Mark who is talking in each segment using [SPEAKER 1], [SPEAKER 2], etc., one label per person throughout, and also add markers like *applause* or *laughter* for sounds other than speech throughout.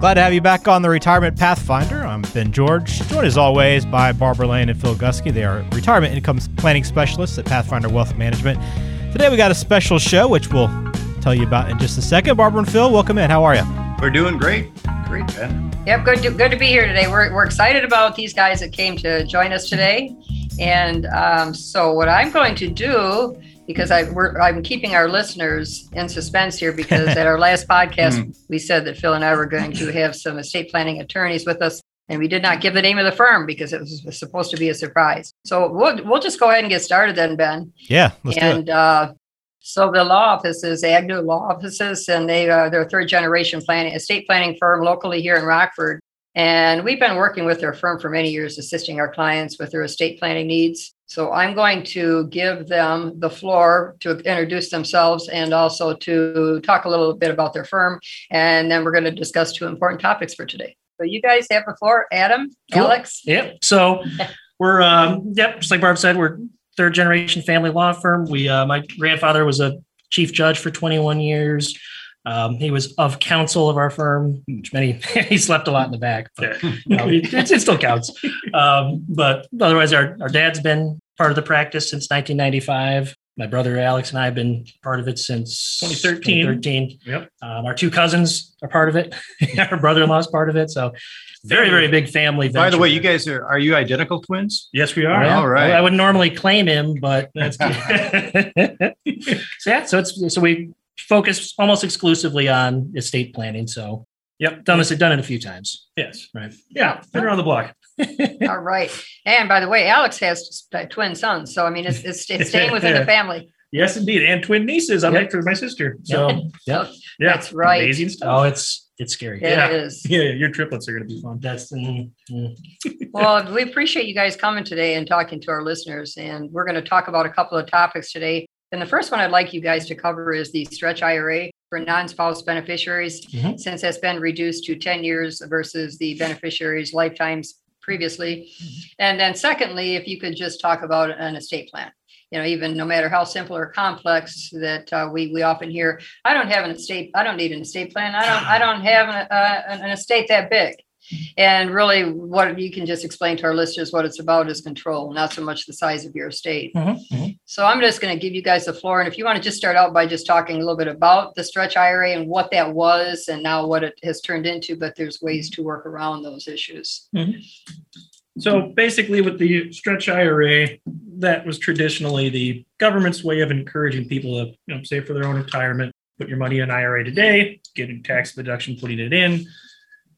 [SPEAKER 1] Glad to have you back on the Retirement Pathfinder. I'm Ben George, joined as always by Barbara Lane and Phil Gusky. They are retirement income planning specialists at Pathfinder Wealth Management. Today we got a special show, which we'll tell you about in just a second. Barbara and Phil, welcome in. How are you?
[SPEAKER 2] We're doing great. Great, Ben.
[SPEAKER 3] Yep, good to, good to be here today. We're, we're excited about these guys that came to join us today. And um, so, what I'm going to do because I, am keeping our listeners in suspense here because at our *laughs* last podcast, mm. we said that Phil and I were going to have some estate planning attorneys with us. And we did not give the name of the firm because it was supposed to be a surprise. So we'll, we'll just go ahead and get started then, Ben.
[SPEAKER 1] Yeah.
[SPEAKER 3] and uh, so the law office is Agnew Law Offices, and they uh, they're a third generation planning estate planning firm locally here in Rockford. And we've been working with their firm for many years, assisting our clients with their estate planning needs. So I'm going to give them the floor to introduce themselves and also to talk a little bit about their firm. And then we're going to discuss two important topics for today. So you guys have the floor, Adam, cool. Alex.
[SPEAKER 4] Yep. So we're, um, yep, just like Barb said, we're third generation family law firm. We, uh, my grandfather was a chief judge for 21 years. Um, he was of counsel of our firm, which many *laughs* he slept a lot in the back, but you know, it, it, still counts. Um, but otherwise, our, our dad's been part of the practice since 1995. My brother Alex and I have been part of it since
[SPEAKER 2] 2013.
[SPEAKER 4] 2013. Yep. Um, our two cousins are part of it. *laughs* our brother-in-law is part of it. So very, very big family.
[SPEAKER 2] Venture. By the way, you guys are are you identical twins?
[SPEAKER 4] Yes, we are.
[SPEAKER 2] Yeah. All right.
[SPEAKER 4] Well, I would normally claim him, but that's *laughs* so yeah. So it's so we focus almost exclusively on estate planning. So, yep, done this, done it a few times.
[SPEAKER 2] Yes,
[SPEAKER 4] right.
[SPEAKER 2] Yeah, been around the block. *laughs*
[SPEAKER 3] All right. And by the way, Alex has twin sons, so I mean, it's it's, it's *laughs* staying within the family.
[SPEAKER 2] Yes, indeed, and twin nieces. I'm yep. for my sister. So,
[SPEAKER 3] yep. yeah, that's right.
[SPEAKER 4] Amazing stuff. Oh, it's it's scary.
[SPEAKER 3] Yeah, it is. *laughs*
[SPEAKER 2] Yeah, your triplets are going to be fun.
[SPEAKER 4] That's mm, mm.
[SPEAKER 3] well, we appreciate you guys coming today and talking to our listeners, and we're going to talk about a couple of topics today. And the first one I'd like you guys to cover is the stretch IRA for non spouse beneficiaries, mm-hmm. since that's been reduced to 10 years versus the beneficiaries' lifetimes previously. Mm-hmm. And then, secondly, if you could just talk about an estate plan. You know, even no matter how simple or complex that uh, we we often hear, I don't have an estate. I don't need an estate plan. I don't. I don't have an, uh, an estate that big. And really, what you can just explain to our listeners what it's about is control, not so much the size of your estate. Mm-hmm. mm-hmm. So I'm just going to give you guys the floor. And if you want to just start out by just talking a little bit about the stretch IRA and what that was and now what it has turned into, but there's ways to work around those issues. Mm-hmm.
[SPEAKER 2] So basically, with the stretch IRA, that was traditionally the government's way of encouraging people to you know, save for their own retirement. Put your money in IRA today, getting tax deduction, putting it in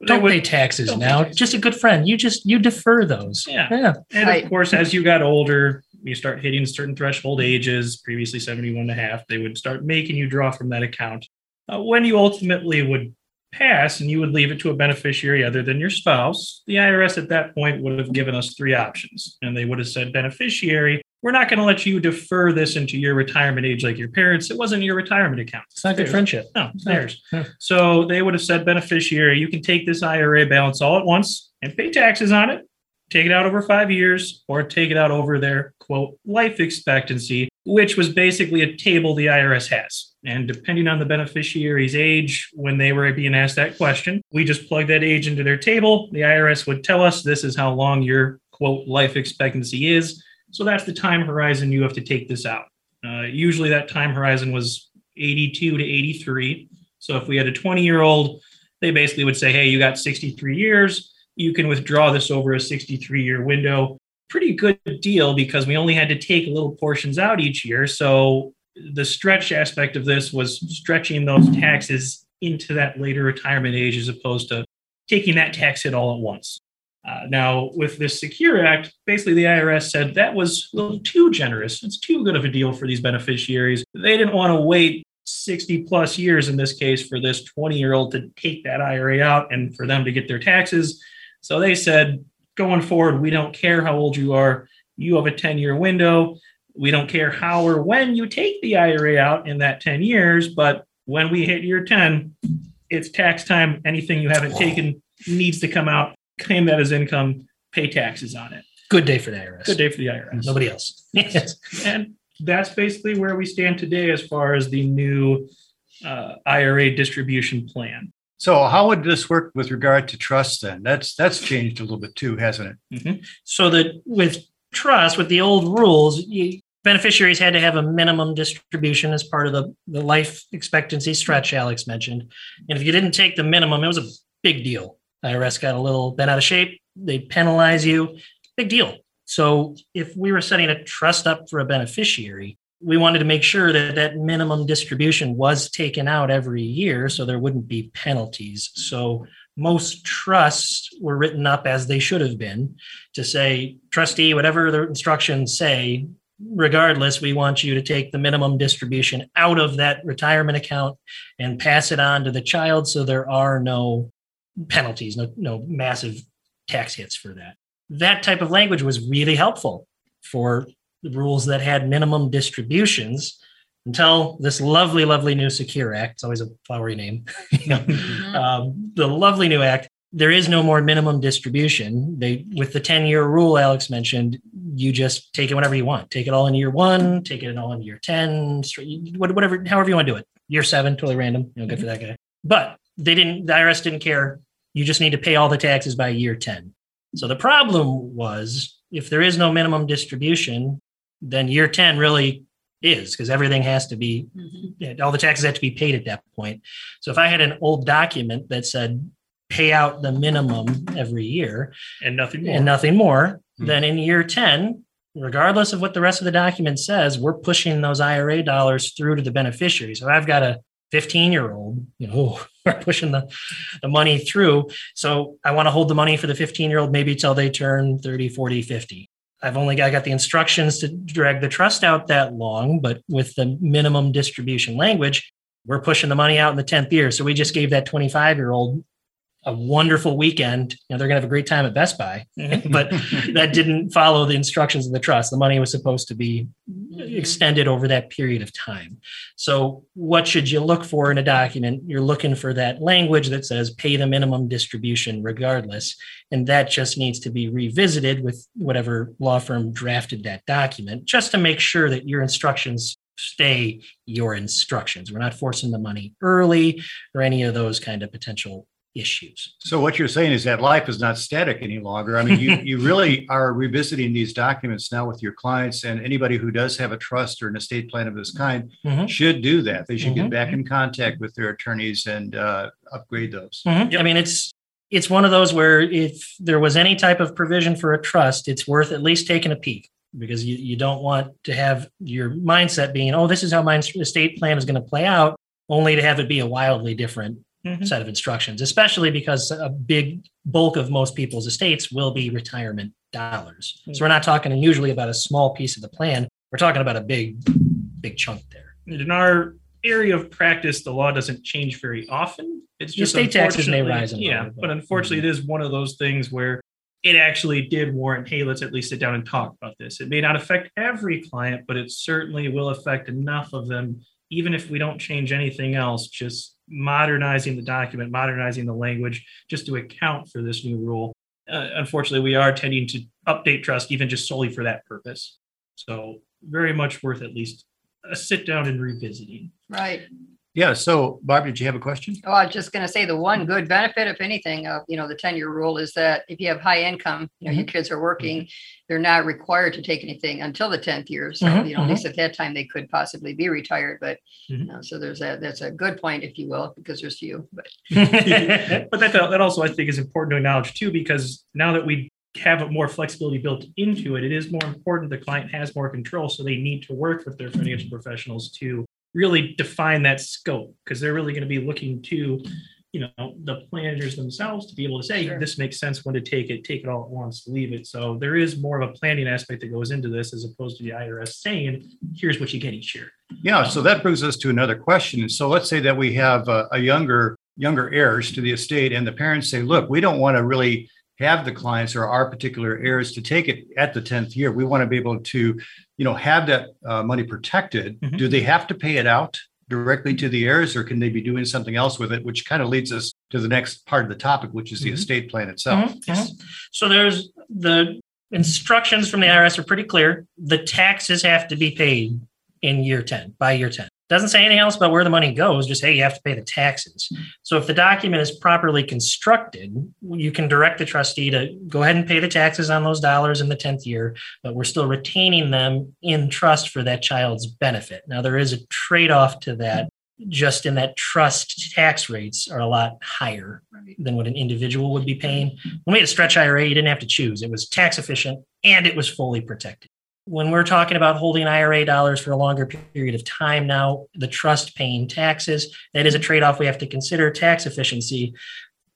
[SPEAKER 4] don't pay taxes don't now. Pay taxes. Just a good friend. You just you defer those.
[SPEAKER 2] Yeah. yeah. And of course, as you got older, you start hitting certain threshold ages, previously 71 and a half, they would start making you draw from that account. Uh, when you ultimately would pass and you would leave it to a beneficiary other than your spouse, the IRS at that point would have given us three options. And they would have said, beneficiary, we're not going to let you defer this into your retirement age like your parents. It wasn't your retirement account.
[SPEAKER 4] It's not good friendship.
[SPEAKER 2] No, it's theirs. So they would have said, beneficiary, you can take this IRA balance all at once and pay taxes on it, take it out over five years, or take it out over their quote life expectancy, which was basically a table the IRS has. And depending on the beneficiary's age, when they were being asked that question, we just plug that age into their table. The IRS would tell us this is how long your quote life expectancy is so that's the time horizon you have to take this out. Uh, usually that time horizon was 82 to 83. So if we had a 20 year old, they basically would say, hey, you got 63 years. You can withdraw this over a 63 year window. Pretty good deal because we only had to take little portions out each year. So the stretch aspect of this was stretching those taxes into that later retirement age as opposed to taking that tax hit all at once. Uh, now, with this Secure Act, basically the IRS said that was a little too generous. It's too good of a deal for these beneficiaries. They didn't want to wait 60 plus years in this case for this 20 year old to take that IRA out and for them to get their taxes. So they said, going forward, we don't care how old you are. you have a 10 year window. We don't care how or when you take the IRA out in that 10 years, but when we hit year 10, it's tax time. Anything you haven't taken needs to come out, claim that as income, pay taxes on it.
[SPEAKER 4] Good day for the IRS.
[SPEAKER 2] Good day for the IRS.
[SPEAKER 4] Nobody else. yes. *laughs*
[SPEAKER 2] And that's basically where we stand today as far as the new uh, IRA distribution plan.
[SPEAKER 5] So how would this work with regard to trust then? That's that's changed a little bit too, hasn't it?
[SPEAKER 4] so that with trust, with the old rules, you, beneficiaries had to have a minimum distribution as part of the, the life expectancy stretch Alex mentioned. And if you didn't take the minimum, it was a big deal. IRS got a little bent out of shape. They penalize you. Big deal. So if we were setting a trust up for a beneficiary, we wanted to make sure that that minimum distribution was taken out every year so there wouldn't be penalties. So most trusts were written up as they should have been to say, trustee, whatever the instructions say, regardless, we want you to take the minimum distribution out of that retirement account and pass it on to the child so there are no penalties, no, no massive tax hits for that. That type of language was really helpful for the rules that had minimum distributions until this lovely, lovely new Secure Act. It's always a flowery name. *laughs* You know,
[SPEAKER 3] Mhm.
[SPEAKER 4] um, the lovely new act. There is no more minimum distribution. They, with the 10 year rule Alex mentioned, you just take it whenever you want. Take it all in year one, take it all in year 10, whatever, however you want to do it. Year seven, totally random. You know, good for that guy. But they didn't, the IRS didn't care. You just need to pay all the taxes by year 10. So the problem was if there is no minimum distribution, then year 10 really is because everything has to be
[SPEAKER 3] Mhm.
[SPEAKER 4] all the taxes have to be paid at that point. So if I had an old document that said pay out the minimum every year
[SPEAKER 2] And nothing more.
[SPEAKER 4] and nothing more,
[SPEAKER 5] Hmm.
[SPEAKER 4] then in year 10, regardless of what the rest of the document says, we're pushing those IRA dollars through to the beneficiary. So I've got a 15 year old, you know, *laughs* we're pushing the, the money through. So I want to hold the money for the 15 year old maybe till they turn 30, 40, 50. I've only got, I got the instructions to drag the trust out that long, but with the minimum distribution language, we're pushing the money out in the 10th year. So we just gave that 25 year old a wonderful weekend. You know, they're going to have a great time at Best Buy, mm-hmm. but that didn't follow the instructions of the trust. The money was supposed to be extended over that period of time. So, what should you look for in a document? You're looking for that language that says pay the minimum distribution regardless. And that just needs to be revisited with whatever law firm drafted that document, just to make sure that your instructions stay your instructions. We're not forcing the money early or any of those kind of potential issues.
[SPEAKER 5] So what you're saying is that life is not static any longer. I mean, you, *laughs* you really are revisiting these documents now with your clients and anybody who does have a trust or an estate plan of this kind
[SPEAKER 4] Mhm.
[SPEAKER 5] should do that. They should
[SPEAKER 4] Mhm.
[SPEAKER 5] get back in contact with their attorneys and uh, upgrade those.
[SPEAKER 4] Mhm. I mean, it's it's one of those where if there was any type of provision for a trust, it's worth at least taking a peek because you, you don't want to have your mindset being, oh, this is how my estate plan is going to play out, only to have it be a wildly different
[SPEAKER 2] Mhm.
[SPEAKER 4] set of instructions, especially because a big bulk of most people's estates will be retirement dollars. So we're not talking usually about a small piece of the plan. We're talking about a big, big chunk there.
[SPEAKER 2] in our area of practice, the law doesn't change very often. It's
[SPEAKER 4] Your
[SPEAKER 2] just
[SPEAKER 4] state taxes may rise
[SPEAKER 2] Yeah,
[SPEAKER 4] but-
[SPEAKER 2] but unfortunately, it is one of those things where it actually did warrant, hey, let's at least sit down and talk about this. It may not affect every client, but it certainly will affect enough of them, even if we don't change anything else, just modernizing the document, modernizing the language, just to account for this new rule. Uh, unfortunately, we are tending to update trust even just solely for that purpose. So very much worth at least a sit down and revisiting.
[SPEAKER 3] Right.
[SPEAKER 5] Yeah. So Barb, did you have a question?
[SPEAKER 3] Oh, I was just going to say the one good benefit, if anything, of you know the ten year rule is that if you have high income, you know your mm-hmm. kids are working, mm-hmm. they're not required to take anything until the tenth year. So
[SPEAKER 4] Mhm,
[SPEAKER 3] you know at least mm-hmm. at that time they could possibly be retired. But you know, so there's a that's a good point, if you will, because there's few. But *laughs* *laughs*
[SPEAKER 2] but that that also I think is important to acknowledge too, because now that we have more flexibility built into it, it is more important the client has more control. So they need to work with their financial professionals to really define that scope because they're really going to be looking to, you know, the planners themselves to be able to say
[SPEAKER 3] Sure.
[SPEAKER 2] this makes sense when to take it, take it all at once, leave it. So there is more of a planning aspect that goes into this as opposed to the IRS saying, here's what you get each year.
[SPEAKER 5] Yeah. So that brings us to another question. And so let's say that we have a, a younger younger heirs to the estate, and the parents say, "Look, we don't want to really." Have the clients or our particular heirs to take it at the 10th year, we want to be able to, you know, have that uh, money protected.
[SPEAKER 2] Mhm.
[SPEAKER 5] Do they have to pay it out directly to the heirs or can they be doing something else with it? Which kind of leads us to the next part of the topic, which is the
[SPEAKER 2] Mhm.
[SPEAKER 5] estate plan itself.
[SPEAKER 4] Mhm, mhm. So there's the instructions from the IRS are pretty clear. The taxes have to be paid in year 10, by year 10. Doesn't say anything else about where the money goes, just hey, you have to pay the taxes. Hmm. So if the document is properly constructed, you can direct the trustee to go ahead and pay the taxes on those dollars in the 10th year, but we're still retaining them in trust for that child's benefit. Now there is a trade-off to that just in that trust tax rates are a lot higher than what an individual would be paying. Hmm. When we had a stretch IRA, you didn't have to choose. It was tax efficient and it was fully protected. When we're talking about holding IRA dollars for a longer period of time now, the trust paying taxes, that is a trade off we have to consider tax efficiency.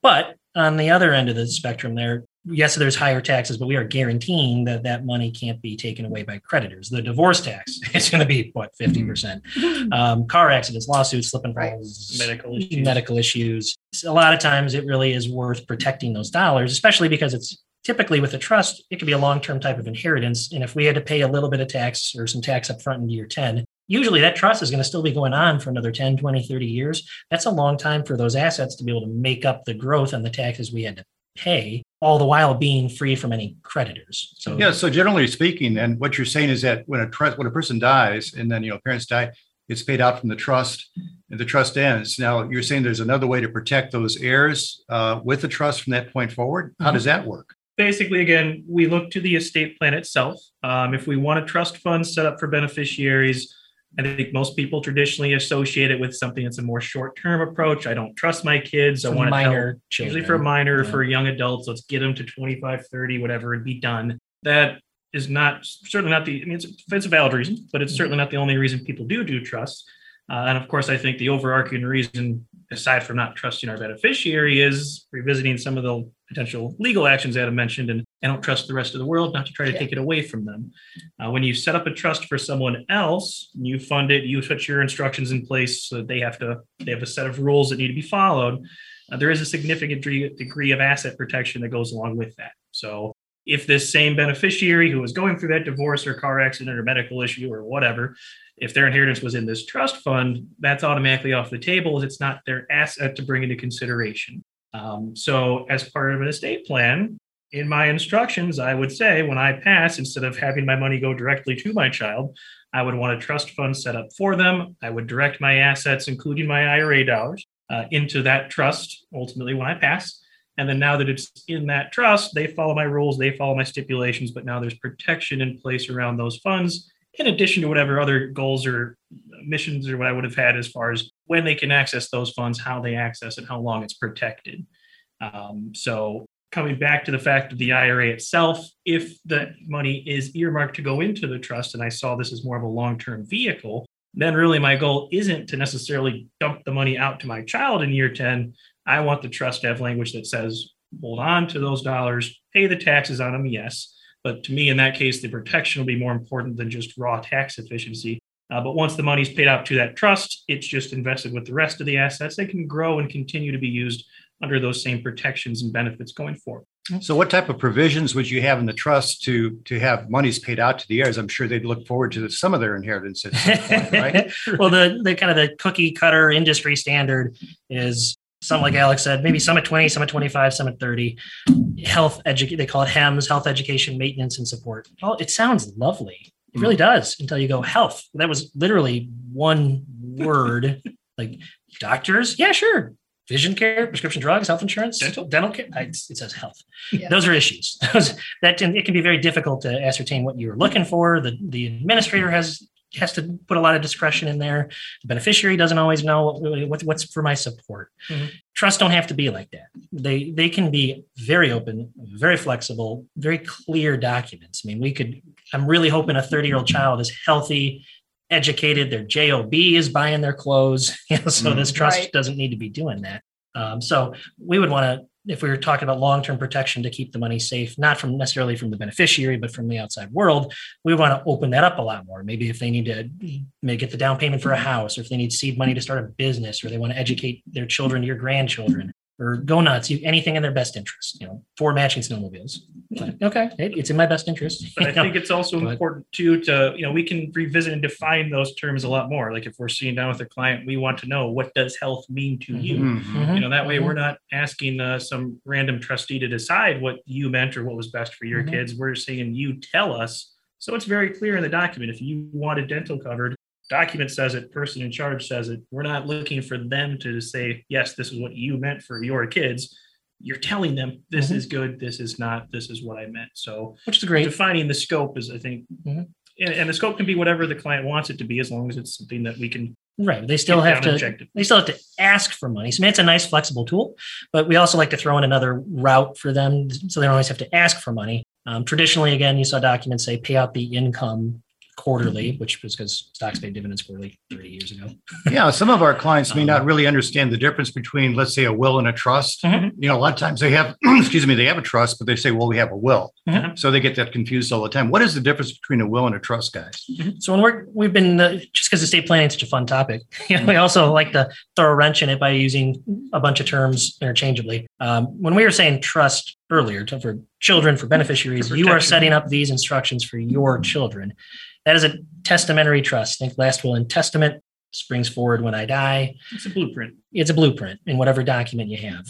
[SPEAKER 4] But on the other end of the spectrum, there, yes, there's higher taxes, but we are guaranteeing that that money can't be taken away by creditors. The divorce tax *laughs* is going to be what, 50%. Um, car accidents, lawsuits, slip and
[SPEAKER 3] Right.
[SPEAKER 4] falls,
[SPEAKER 2] Medical issues.
[SPEAKER 4] medical issues. A lot of times it really is worth protecting those dollars, especially because it's typically with a trust, it could be a long-term type of inheritance. And if we had to pay a little bit of tax or some tax up front in year 10, usually that trust is going to still be going on for another 10, 20, 30 years. That's a long time for those assets to be able to make up the growth and the taxes we had to pay, all the while being free from any creditors. So
[SPEAKER 5] Yeah. So generally speaking, and what you're saying is that when a trust, when a person dies and then, you know, parents die, it's paid out from the trust and the trust ends. Now you're saying there's another way to protect those heirs uh, with the trust from that point forward. How does that work?
[SPEAKER 2] Basically, again, we look to the estate plan itself. Um, if we want a trust fund set up for beneficiaries, I think most people traditionally associate it with something that's a more short-term approach. I don't trust my kids. I
[SPEAKER 4] for
[SPEAKER 2] want to help
[SPEAKER 4] minor
[SPEAKER 2] usually for a minor
[SPEAKER 4] Yeah.
[SPEAKER 2] for young adults let's get them to 25 30 whatever and be done that is not certainly not the i mean it's, it's a valid reason but it's certainly not the only reason people do do trust uh, and of course i think the overarching reason aside from not trusting our beneficiary is revisiting some of the potential legal actions that i mentioned and i don't trust the rest of the world not to try to
[SPEAKER 3] Yeah.
[SPEAKER 2] take it away from them uh, when you set up a trust for someone else you fund it you put your instructions in place so that they have to they have a set of rules that need to be followed uh, there is a significant degree, degree of asset protection that goes along with that. So, if this same beneficiary who was going through that divorce or car accident or medical issue or whatever, if their inheritance was in this trust fund, that's automatically off the table it's not their asset to bring into consideration. Um, so, as part of an estate plan, in my instructions, I would say when I pass, instead of having my money go directly to my child, I would want a trust fund set up for them. I would direct my assets, including my IRA dollars, uh, into that trust ultimately when I pass. And then now that it's in that trust, they follow my rules, they follow my stipulations, but now there's protection in place around those funds, in addition to whatever other goals or missions or what I would have had as far as when they can access those funds, how they access it, how long it's protected. Um, so coming back to the fact of the IRA itself, if the money is earmarked to go into the trust, and I saw this as more of a long-term vehicle, then really my goal isn't to necessarily dump the money out to my child in year 10. I want the trust to have language that says, hold on to those dollars, pay the taxes on them, yes. But to me, in that case, the protection will be more important than just raw tax efficiency. Uh, but once the money's paid out to that trust, it's just invested with the rest of the assets. They can grow and continue to be used under those same protections and benefits going forward.
[SPEAKER 5] So what type of provisions would you have in the trust to to have monies paid out to the heirs? I'm sure they'd look forward to some of their inheritance at some point, right? *laughs*
[SPEAKER 4] well, the the kind of the cookie cutter industry standard is some like Alex said, maybe some at 20, some at 25, some at 30. Health educate they call it HEMS, health education, maintenance, and support. Oh, it sounds lovely. It really hmm. does until you go health. That was literally one *laughs* word. like doctors, yeah, sure. Vision care, prescription drugs, health insurance,
[SPEAKER 2] Dental?
[SPEAKER 4] dental care. It says health.
[SPEAKER 3] Yeah.
[SPEAKER 4] Those are issues. *laughs* Those, that can, it can be very difficult to ascertain what you're looking for. The the administrator has has to put a lot of discretion in there. The beneficiary doesn't always know what, what, what's for my support.
[SPEAKER 2] Mhm.
[SPEAKER 4] Trusts don't have to be like that. They they can be very open, very flexible, very clear documents. I mean, we could. I'm really hoping a 30 year old child is healthy, educated. Their job is buying their clothes. *laughs* You know, so
[SPEAKER 5] Mhm.
[SPEAKER 4] this trust
[SPEAKER 3] Right.
[SPEAKER 4] doesn't need to be doing that. Um, so we would want to if we were talking about long-term protection to keep the money safe, not from necessarily from the beneficiary, but from the outside world, we want to open that up a lot more. Maybe if they need to make get the down payment for a house, or if they need seed money to start a business, or they want to educate their children, your grandchildren, or go nuts, anything in their best interest, you know, four matching snowmobiles. Like, Okay, it- it's in my best interest.
[SPEAKER 2] But I
[SPEAKER 4] know.
[SPEAKER 2] think it's also *laughs*
[SPEAKER 4] But-
[SPEAKER 2] important too to, you know, we can revisit and define those terms a lot more. Like if we're sitting down with a client, we want to know what does health mean to you?
[SPEAKER 5] Mhm.
[SPEAKER 4] Mhm.
[SPEAKER 2] You know, that way
[SPEAKER 4] Mhm.
[SPEAKER 2] we're not asking uh, some random trustee to decide what you meant or what was best for your
[SPEAKER 4] Mhm.
[SPEAKER 2] kids. We're saying you tell us. So it's very clear in the document. If you wanted dental covered, document says it, person in charge says it. We're not looking for them to say, yes, this is what you meant for your kids. You're telling them this
[SPEAKER 4] Mhm.
[SPEAKER 2] is good, this is not, this is what I meant. So
[SPEAKER 4] Which is great.
[SPEAKER 2] defining the scope is, I think,
[SPEAKER 4] Mhm.
[SPEAKER 2] and, and the scope can be whatever the client wants it to be, as long as it's something that we can.
[SPEAKER 4] Right. They still have to
[SPEAKER 2] objective.
[SPEAKER 4] they still have to ask for money. So I mean, it's a nice flexible tool, but we also like to throw in another route for them so they don't always have to ask for money. Um, traditionally, again, you saw documents say pay out the income quarterly, which was because stocks paid dividends quarterly 30 years ago.
[SPEAKER 5] Yeah, some of our clients may
[SPEAKER 4] Um,
[SPEAKER 5] not really understand the difference between, let's say, a will and a trust.
[SPEAKER 4] Mhm.
[SPEAKER 5] You know, a lot of times they have, *clears throat* excuse me, they have a trust, but they say, well, we have a will.
[SPEAKER 4] Mhm.
[SPEAKER 5] So they get that confused all the time. What is the difference between a will and a trust, guys?
[SPEAKER 4] So when we're we've been uh, just because estate planning is such a fun topic, *laughs* you know, we also like to throw a wrench in it by using a bunch of terms interchangeably. Um, when we were saying trust earlier for children for beneficiaries,
[SPEAKER 2] For
[SPEAKER 4] you are setting up these instructions for your children. That is a testamentary trust. Think last will and testament springs forward when I die
[SPEAKER 2] It's a blueprint.
[SPEAKER 4] it's a blueprint in whatever document you have.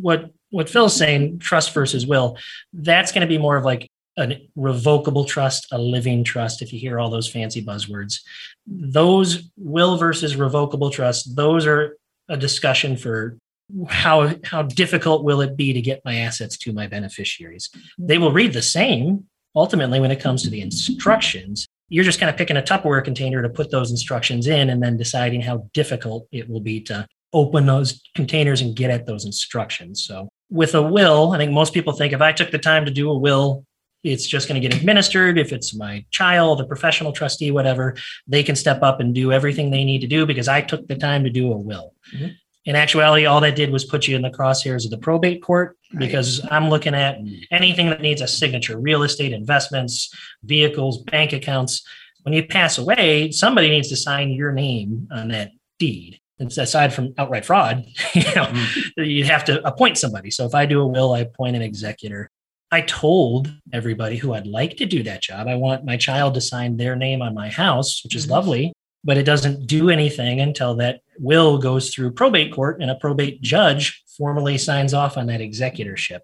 [SPEAKER 4] What what Phil's saying, trust versus will, that's going to be more of like a revocable trust, a living trust. If you hear all those fancy buzzwords, those will versus revocable trust, those are a discussion for how how difficult will it be to get my assets to my beneficiaries. They will read the same ultimately when it comes to the instructions. You're just kind of picking a Tupperware container to put those instructions in and then deciding how difficult it will be to open those containers and get at those instructions. So with a will, I think most people think if I took the time to do a will, it's just going to get administered. If it's my child, a professional trustee, whatever, they can step up and do everything they need to do because I took the time to do a will.
[SPEAKER 2] Mhm.
[SPEAKER 4] In actuality, all that did was put you in the crosshairs of the probate court
[SPEAKER 3] Right.
[SPEAKER 4] because I'm looking at anything that needs a signature, real estate investments, vehicles, bank accounts. When you pass away, somebody needs to sign your name on that deed. So aside from outright fraud, *laughs* you know, you'd have to appoint somebody. So if I do a will, I appoint an executor. I told everybody who I'd like to do that job, I want my child to sign their name on my house, which is
[SPEAKER 2] Mhm.
[SPEAKER 4] lovely, but it doesn't do anything until that will goes through probate court and a probate judge formally signs off on that executorship.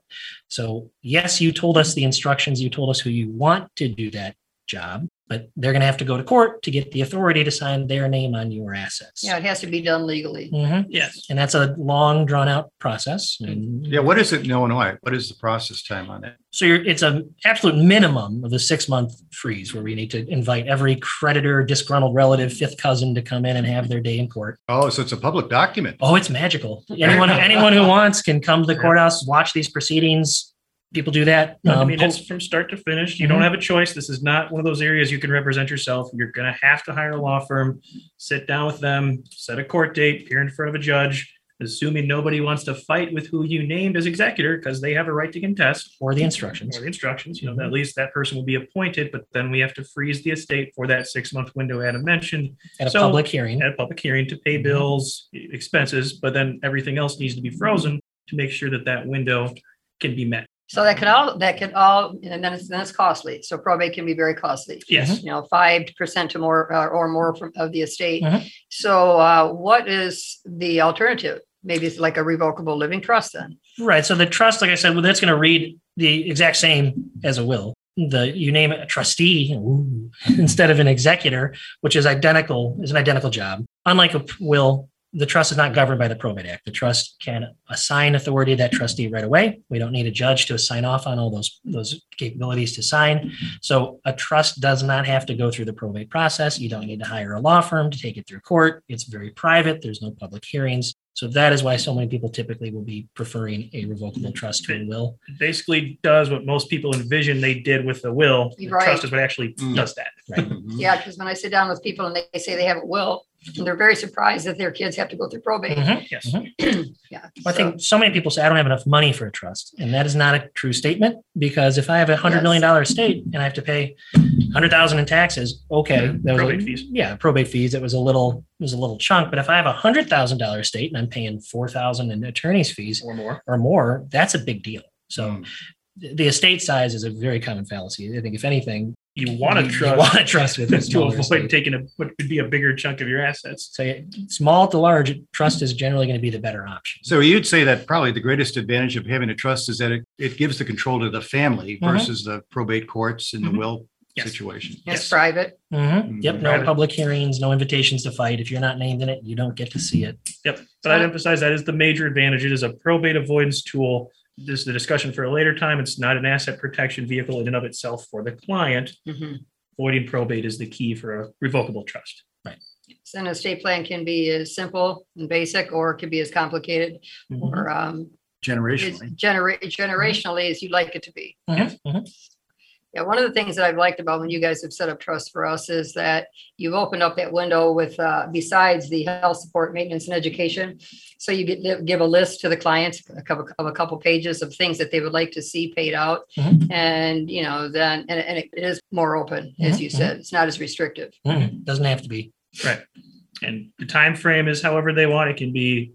[SPEAKER 4] So, yes, you told us the instructions, you told us who you want to do that job, but they're going to have to go to court to get the authority to sign their name on your assets.
[SPEAKER 3] Yeah, it has to be done legally.
[SPEAKER 4] Mhm.
[SPEAKER 2] Yes.
[SPEAKER 4] And that's a long, drawn out process. And
[SPEAKER 5] Yeah, what is it in Illinois? What is the process time on that?
[SPEAKER 4] So you're, it's an absolute minimum of a six month freeze where we need to invite every creditor, disgruntled relative, fifth cousin to come in and have their day in court.
[SPEAKER 5] Oh, so it's a public document.
[SPEAKER 4] Oh, it's magical. Anyone, anyone who wants can come to the courthouse, watch these proceedings. People do that.
[SPEAKER 2] I
[SPEAKER 4] Um,
[SPEAKER 2] mean, it's from start to finish. You don't
[SPEAKER 4] Mhm.
[SPEAKER 2] have a choice. This is not one of those areas you can represent yourself. You're going to have to hire a law firm, sit down with them, set a court date, appear in front of a judge, assuming nobody wants to fight with who you named as executor because they have a right to contest
[SPEAKER 4] or the instructions.
[SPEAKER 2] or the instructions. You know,
[SPEAKER 4] Mhm.
[SPEAKER 2] at least that person will be appointed, but then we have to freeze the estate for that six month window Adam mentioned
[SPEAKER 4] At a
[SPEAKER 2] So-
[SPEAKER 4] public hearing.
[SPEAKER 2] at a public hearing to pay
[SPEAKER 4] Mhm.
[SPEAKER 2] bills, expenses, but then everything else needs to be frozen to make sure that that window can be met.
[SPEAKER 3] So that can all, that can all, and then it's, then it's costly. So probate can be very costly.
[SPEAKER 2] Yes.
[SPEAKER 3] You know, five percent to more uh, or more from, of the estate.
[SPEAKER 4] Mhm.
[SPEAKER 3] So uh, what is the alternative? Maybe it's like a revocable living trust then.
[SPEAKER 4] Right. So the trust, like I said, well, that's going to read the exact same as a will. The you name it a trustee ooh, *laughs* instead of an executor, which is identical, is an identical job. Unlike a will, the trust is not governed by the probate act. The trust can assign authority to that trustee right away. We don't need a judge to sign off on all those those capabilities to sign. So a trust does not have to go through the probate process. You don't need to hire a law firm to take it through court. It's very private. There's no public hearings. So that is why so many people typically will be preferring a revocable trust to a will.
[SPEAKER 2] It basically does what most people envision they did with the will. The
[SPEAKER 3] Right.
[SPEAKER 2] trust is what actually
[SPEAKER 5] Mm.
[SPEAKER 2] does that.
[SPEAKER 4] Right. *laughs*
[SPEAKER 3] Yeah, because when I sit down with people and they say they have a will, they're very surprised that their kids have to go through probate.
[SPEAKER 4] Mhm.
[SPEAKER 2] Yes.
[SPEAKER 4] Mhm. *clears throat*
[SPEAKER 3] Yeah.
[SPEAKER 4] I think so many people say I don't have enough money for a trust, and that is not a true statement because if I have a hundred
[SPEAKER 3] Yes.
[SPEAKER 4] million dollar estate and I have to pay hundred thousand in taxes, okay. that was a-
[SPEAKER 2] Probate fees.
[SPEAKER 4] Yeah, probate fees. It was a little, it was a little chunk. But if I have a hundred thousand dollar estate and I'm paying four thousand in attorney's fees
[SPEAKER 2] Or more.
[SPEAKER 4] or more, that's a big deal. So
[SPEAKER 5] Mm.
[SPEAKER 4] th- the estate size is a very common fallacy. I think if anything,
[SPEAKER 2] You want to
[SPEAKER 4] you- you
[SPEAKER 2] trust. *laughs*
[SPEAKER 4] wanna trust with a *laughs*
[SPEAKER 2] to
[SPEAKER 4] smaller
[SPEAKER 2] avoid
[SPEAKER 4] estate.
[SPEAKER 2] taking a what could be a bigger chunk of your assets.
[SPEAKER 4] so small to large, trust is generally going to be the better option.
[SPEAKER 5] So you'd say that probably the greatest advantage of having a trust is that it, it gives the control to the family
[SPEAKER 4] Mhm.
[SPEAKER 5] versus the probate courts and the
[SPEAKER 2] Mhm.
[SPEAKER 5] will
[SPEAKER 2] Yes.
[SPEAKER 5] situation.
[SPEAKER 3] It's
[SPEAKER 2] Yes.
[SPEAKER 3] private.
[SPEAKER 4] Mhm. Yep. No
[SPEAKER 2] Private.
[SPEAKER 4] public hearings, no invitations to fight. If you're not named in it, you don't get to see it.
[SPEAKER 2] Yep. But I'd emphasize that is the major advantage. It is a probate avoidance tool. This is the discussion for a later time. It's not an asset protection vehicle in and of itself for the client.
[SPEAKER 3] Mhm.
[SPEAKER 2] Avoiding probate is the key for a revocable trust. Right.
[SPEAKER 3] So An estate plan can be as simple and basic, or it can be as complicated, or um, as
[SPEAKER 5] Generationally.
[SPEAKER 3] genera- generationally as you'd like it to be.
[SPEAKER 4] Mhm. Mhm.
[SPEAKER 3] Yeah, one of the things that I've liked about when you guys have set up trust for us is that you've opened up that window with, uh, besides the health support, maintenance and education. So you get, give a list to the clients, a couple, of a couple pages of things that they would like to see paid out.
[SPEAKER 4] Mhm.
[SPEAKER 3] And, you know, then, and, and it is more open, as
[SPEAKER 4] Mhm,
[SPEAKER 3] you said, it's not as restrictive.
[SPEAKER 4] Mhm. Doesn't have to be.
[SPEAKER 2] Right. And the time frame is however they want. It can be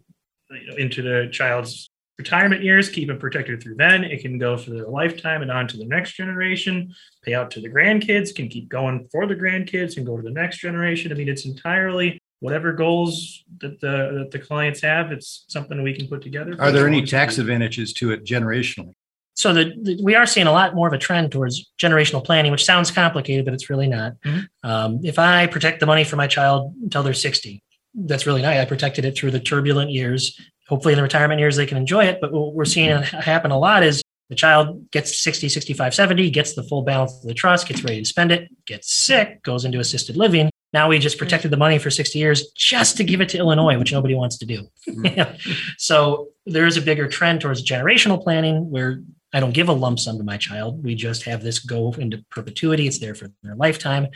[SPEAKER 2] you know, into the child's retirement years, keep them protected through then. It can go for their lifetime and on to the next generation, pay out to the grandkids, can keep going for the grandkids and go to the next generation. I mean, it's entirely whatever goals that the that the clients have, it's something we can put together.
[SPEAKER 5] Are there any tax advantages to it generationally?
[SPEAKER 4] So the, the- we are seeing a lot more of a trend towards generational planning, which sounds complicated, but it's really not.
[SPEAKER 2] Mhm.
[SPEAKER 4] Um, if I protect the money for my child until they're 60, that's really nice. I protected it through the turbulent years. Hopefully, in the retirement years, they can enjoy it. But what we're seeing mm-hmm. happen a lot is the child gets 60, 65, 70, gets the full balance of the trust, gets ready to spend it, gets sick, goes into assisted living. Now we just protected the money for 60 years just to give it to Illinois, which nobody wants to do. Mm-hmm. *laughs* so there is a bigger trend towards generational planning where I don't give a lump sum to my child. We just have this go into perpetuity. It's there for their lifetime.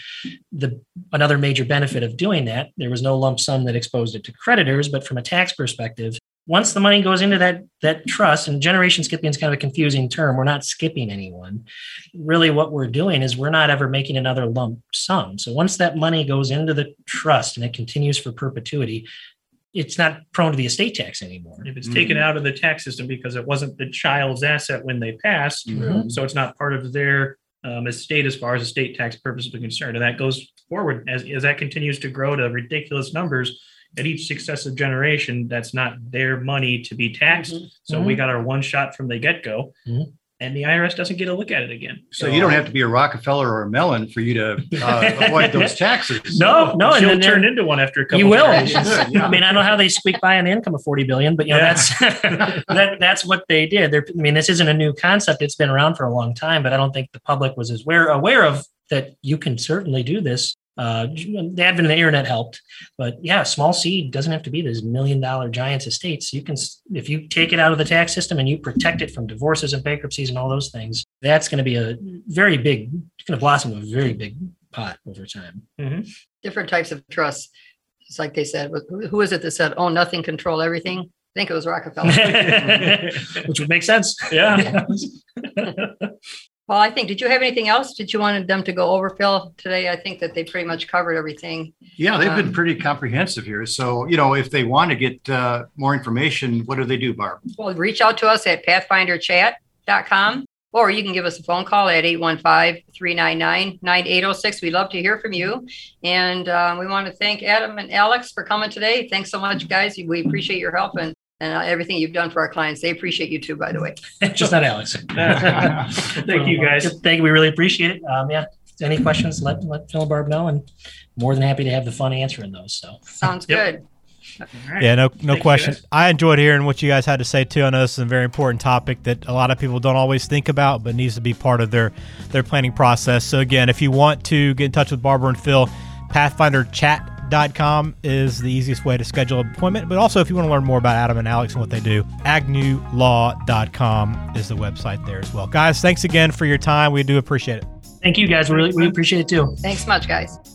[SPEAKER 4] The another major benefit of doing that, there was no lump sum that exposed it to creditors, but from a tax perspective, once the money goes into that that trust, and generation skipping is kind of a confusing term. We're not skipping anyone. Really, what we're doing is we're not ever making another lump sum. So once that money goes into the trust and it continues for perpetuity, it's not prone to the estate tax anymore.
[SPEAKER 2] If it's taken out of the tax system because it wasn't the child's asset when they passed,
[SPEAKER 4] Mhm.
[SPEAKER 2] so it's not part of their um, estate as far as estate tax purposes are concerned. And that goes forward as, as that continues to grow to ridiculous numbers at each successive generation. That's not their money to be taxed. So we got our one shot from the get go.
[SPEAKER 4] Mhm.
[SPEAKER 2] And the IRS doesn't get a look at it again.
[SPEAKER 5] So you don't have to be a Rockefeller or a Mellon for you to uh, *laughs* avoid those taxes.
[SPEAKER 4] No, no, and
[SPEAKER 2] She'll
[SPEAKER 4] then
[SPEAKER 2] turn into one after a couple.
[SPEAKER 4] You will.
[SPEAKER 2] generations.
[SPEAKER 4] I mean, I don't know how they squeak by on the income of 40 billion, but you know,
[SPEAKER 2] Yeah.
[SPEAKER 4] that's *laughs* that, that's what they did. They're, I mean, this isn't a new concept. It's been around for a long time, but I don't think the public was as aware, aware of that you can certainly do this. Uh, the advent of the internet helped, but yeah, small seed doesn't have to be these million dollar giants estates. You can, if you take it out of the tax system and you protect it from divorces and bankruptcies and all those things, that's going to be a very big, it's going to blossom to a very big pot over time.
[SPEAKER 3] Different types of trusts. It's like they said, who who is it that said, oh, nothing, control everything? I think it was Rockefeller. *laughs* *laughs*
[SPEAKER 4] Which would make sense.
[SPEAKER 2] Yeah. *laughs*
[SPEAKER 3] Well, I think, did you have anything else? Did you want them to go over, Phil, today? I think that they pretty much covered everything.
[SPEAKER 5] Yeah, they've been
[SPEAKER 3] Um,
[SPEAKER 5] pretty comprehensive here. So, you know, if they want to get uh, more information, what do they do, Barb?
[SPEAKER 3] Well, reach out to us at pathfinderchat.com or you can give us a phone call at 815-399-9806. We'd love to hear from you. And um, we want to thank Adam and Alex for coming today. Thanks so much, guys. We appreciate your help and, and uh, everything you've done for our clients. They appreciate you too, by the way. *laughs*
[SPEAKER 4] Just not Alex. *laughs*
[SPEAKER 2] Thank you, guys.
[SPEAKER 4] Thank you. We really appreciate it. Um, yeah. Any questions, let, let Phil and Barb know and more than happy to have the fun answering those. So
[SPEAKER 3] Sounds
[SPEAKER 2] Yep.
[SPEAKER 3] good.
[SPEAKER 2] All right.
[SPEAKER 1] Yeah, no, no
[SPEAKER 2] you,
[SPEAKER 1] question. I enjoyed hearing what you guys had to say too. I know this is a very important topic that a lot of people don't always think about, but needs to be part of their their planning process. So again, if you want to get in touch with Barbara and Phil, PathfinderChat.com is the easiest way to schedule an appointment. But also, if you want to learn more about Adam and Alex and what they do, AgnewLaw.com is the website there as well. Guys, thanks again for your time. We do appreciate it.
[SPEAKER 4] thank you guys. We really we appreciate it too.
[SPEAKER 3] Thanks much, guys.